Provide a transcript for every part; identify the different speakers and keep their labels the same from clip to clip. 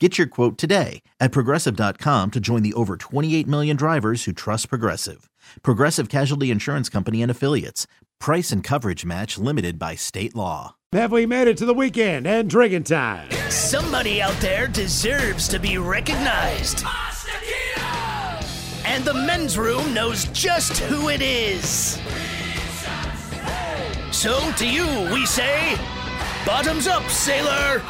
Speaker 1: Get your quote today at progressive.com to join the over 28 million drivers who trust Progressive. Progressive Casualty Insurance Company and Affiliates. Price and coverage match limited by state law.
Speaker 2: Have we made it to the weekend and drinking time?
Speaker 3: Somebody out there deserves to be recognized. And the men's room knows just who it is. So to you, we say, bottoms up, sailor.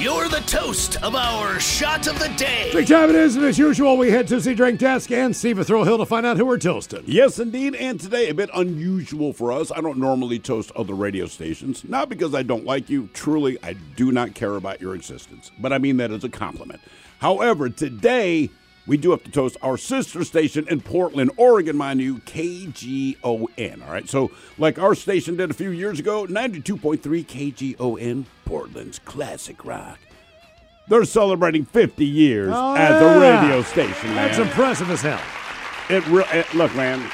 Speaker 3: You're the toast of our shot of the day.
Speaker 2: Drink time it is, and as usual, we head to the drink desk and Steve Thrill Hill to find out who we're toasting.
Speaker 4: Yes, indeed. And today, a bit unusual for us. I don't normally toast other radio stations. Not because I don't like you. Truly, I do not care about your existence. But I mean that as a compliment. However, today, we do have to toast our sister station in Portland, Oregon, mind you, KGON. All right. So, like our station did a few years ago, 92.3 KGON, Portland's classic rock. They're celebrating 50 years
Speaker 2: Oh,
Speaker 4: as
Speaker 2: yeah.
Speaker 4: a radio station.
Speaker 2: That's impressive as hell.
Speaker 4: It, re- it look, man.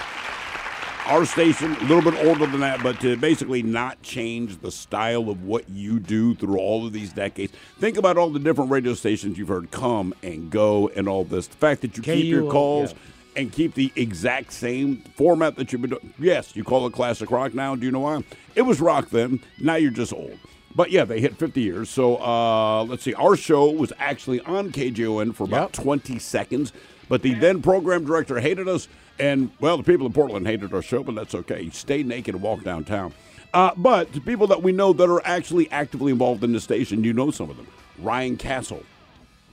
Speaker 4: Our station a little bit older than that, but to basically not change the style of what you do through all of these decades. Think about all the different radio stations you've heard come and go, and all this. The fact that you keep your calls
Speaker 2: yeah.
Speaker 4: and keep the exact same format that you've been doing. Yes, you call it classic rock now. Do you know why? It was rock then. Now you're just old. But yeah, they hit 50 years. So uh, let's see. Our show was actually on KGON for about 20 seconds, but the then program director hated us, and well, the people in Portland hated our show, but that's okay. Stay naked and walk downtown. Uh, but the people that we know that are actually actively involved in the station, you know some of them. Ryan Castle,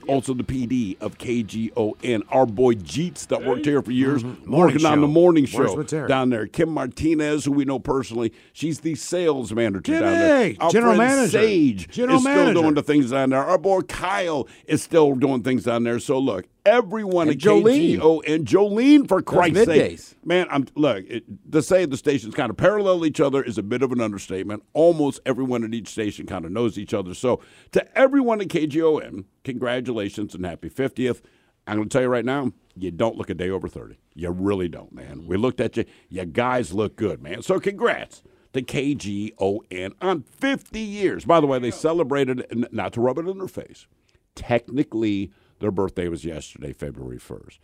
Speaker 4: also the PD of KGON. Our boy Jeets that worked here for years,
Speaker 2: Mm-hmm.
Speaker 4: Working on the morning show down there. Kim Martinez, who we know personally, she's the sales manager
Speaker 2: Kimmy,
Speaker 4: down there. Our
Speaker 2: general
Speaker 4: friend
Speaker 2: manager.
Speaker 4: Sage
Speaker 2: General
Speaker 4: is still doing the things down there. Our boy Kyle is still doing things down there. So look, everyone
Speaker 5: And
Speaker 4: at
Speaker 5: Jolene.
Speaker 4: KGO and Jolene for Christ's sake, man. I'm look it, to say the stations kind of parallel each other is a bit of an understatement. Almost everyone at each station kind of knows each other. So to everyone at KGON, congratulations and happy 50th. I'm going to tell you right now, you don't look a day over 30. You really don't, man. We looked at you. You guys look good, man. So congrats to KGON on 50 years. By the way, they celebrated, not to rub it in their face, technically their birthday was yesterday, February 1st.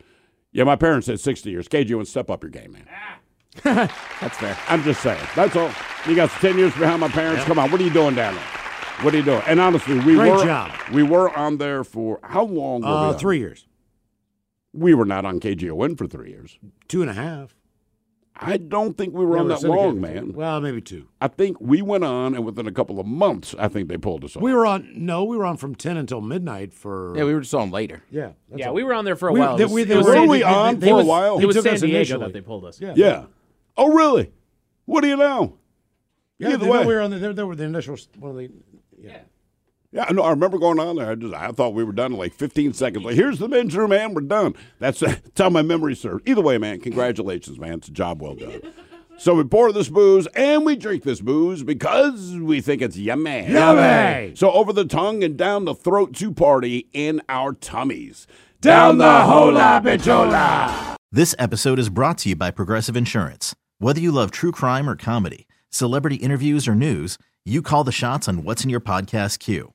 Speaker 4: Yeah, my parents said 60 years. KGON, step up your game, man.
Speaker 5: That's fair.
Speaker 4: I'm just saying. That's all. You got 10 years behind my parents. Come on, what are you doing down there? What are you doing? And honestly, we
Speaker 2: Great
Speaker 4: were
Speaker 2: job.
Speaker 4: we were on there for how long? Were we
Speaker 2: Uh,
Speaker 4: on?
Speaker 2: three years,
Speaker 4: We were not on KGON for three years.
Speaker 2: two and a half.
Speaker 4: I don't think we were
Speaker 2: Yeah,
Speaker 4: on that
Speaker 2: syndicated.
Speaker 4: long, man.
Speaker 2: Well, maybe two.
Speaker 4: I think we went on, and within a couple of months, I think they pulled us off.
Speaker 2: We were on. No, we were on from ten until midnight for.
Speaker 5: Yeah, we were just on later.
Speaker 2: yeah.
Speaker 6: Yeah,
Speaker 2: all.
Speaker 6: we were on there for a
Speaker 2: We-
Speaker 6: while.
Speaker 2: they-
Speaker 6: was-
Speaker 2: we- they
Speaker 6: was
Speaker 2: were-
Speaker 4: Were
Speaker 6: San-
Speaker 4: we
Speaker 2: they-
Speaker 4: on
Speaker 2: they-
Speaker 4: for
Speaker 2: they-
Speaker 4: a while?
Speaker 6: It was San Diego
Speaker 2: initially.
Speaker 6: that they pulled us.
Speaker 2: Yeah.
Speaker 4: yeah. Oh, really? What do you know?
Speaker 2: Yeah,
Speaker 4: Either
Speaker 2: they, no,
Speaker 4: way.
Speaker 2: we were on the. They, they were the initial. One of the. Yeah.
Speaker 4: Yeah, I know. I remember going on there. I just I thought we were done in like 15 seconds. Like, here's the men's room, man. We're done. That's, that's how my memory serves. Either way, man, congratulations, man. It's a job well done. So we pour this booze and we drink this booze because we think it's yummy.
Speaker 2: Yummy!
Speaker 4: So over the tongue and down the throat to party in our tummies.
Speaker 2: Down the hola bichola.
Speaker 1: This episode is brought to you by Progressive Insurance. Whether you love true crime or comedy, celebrity interviews or news, you call the shots on what's in your podcast queue.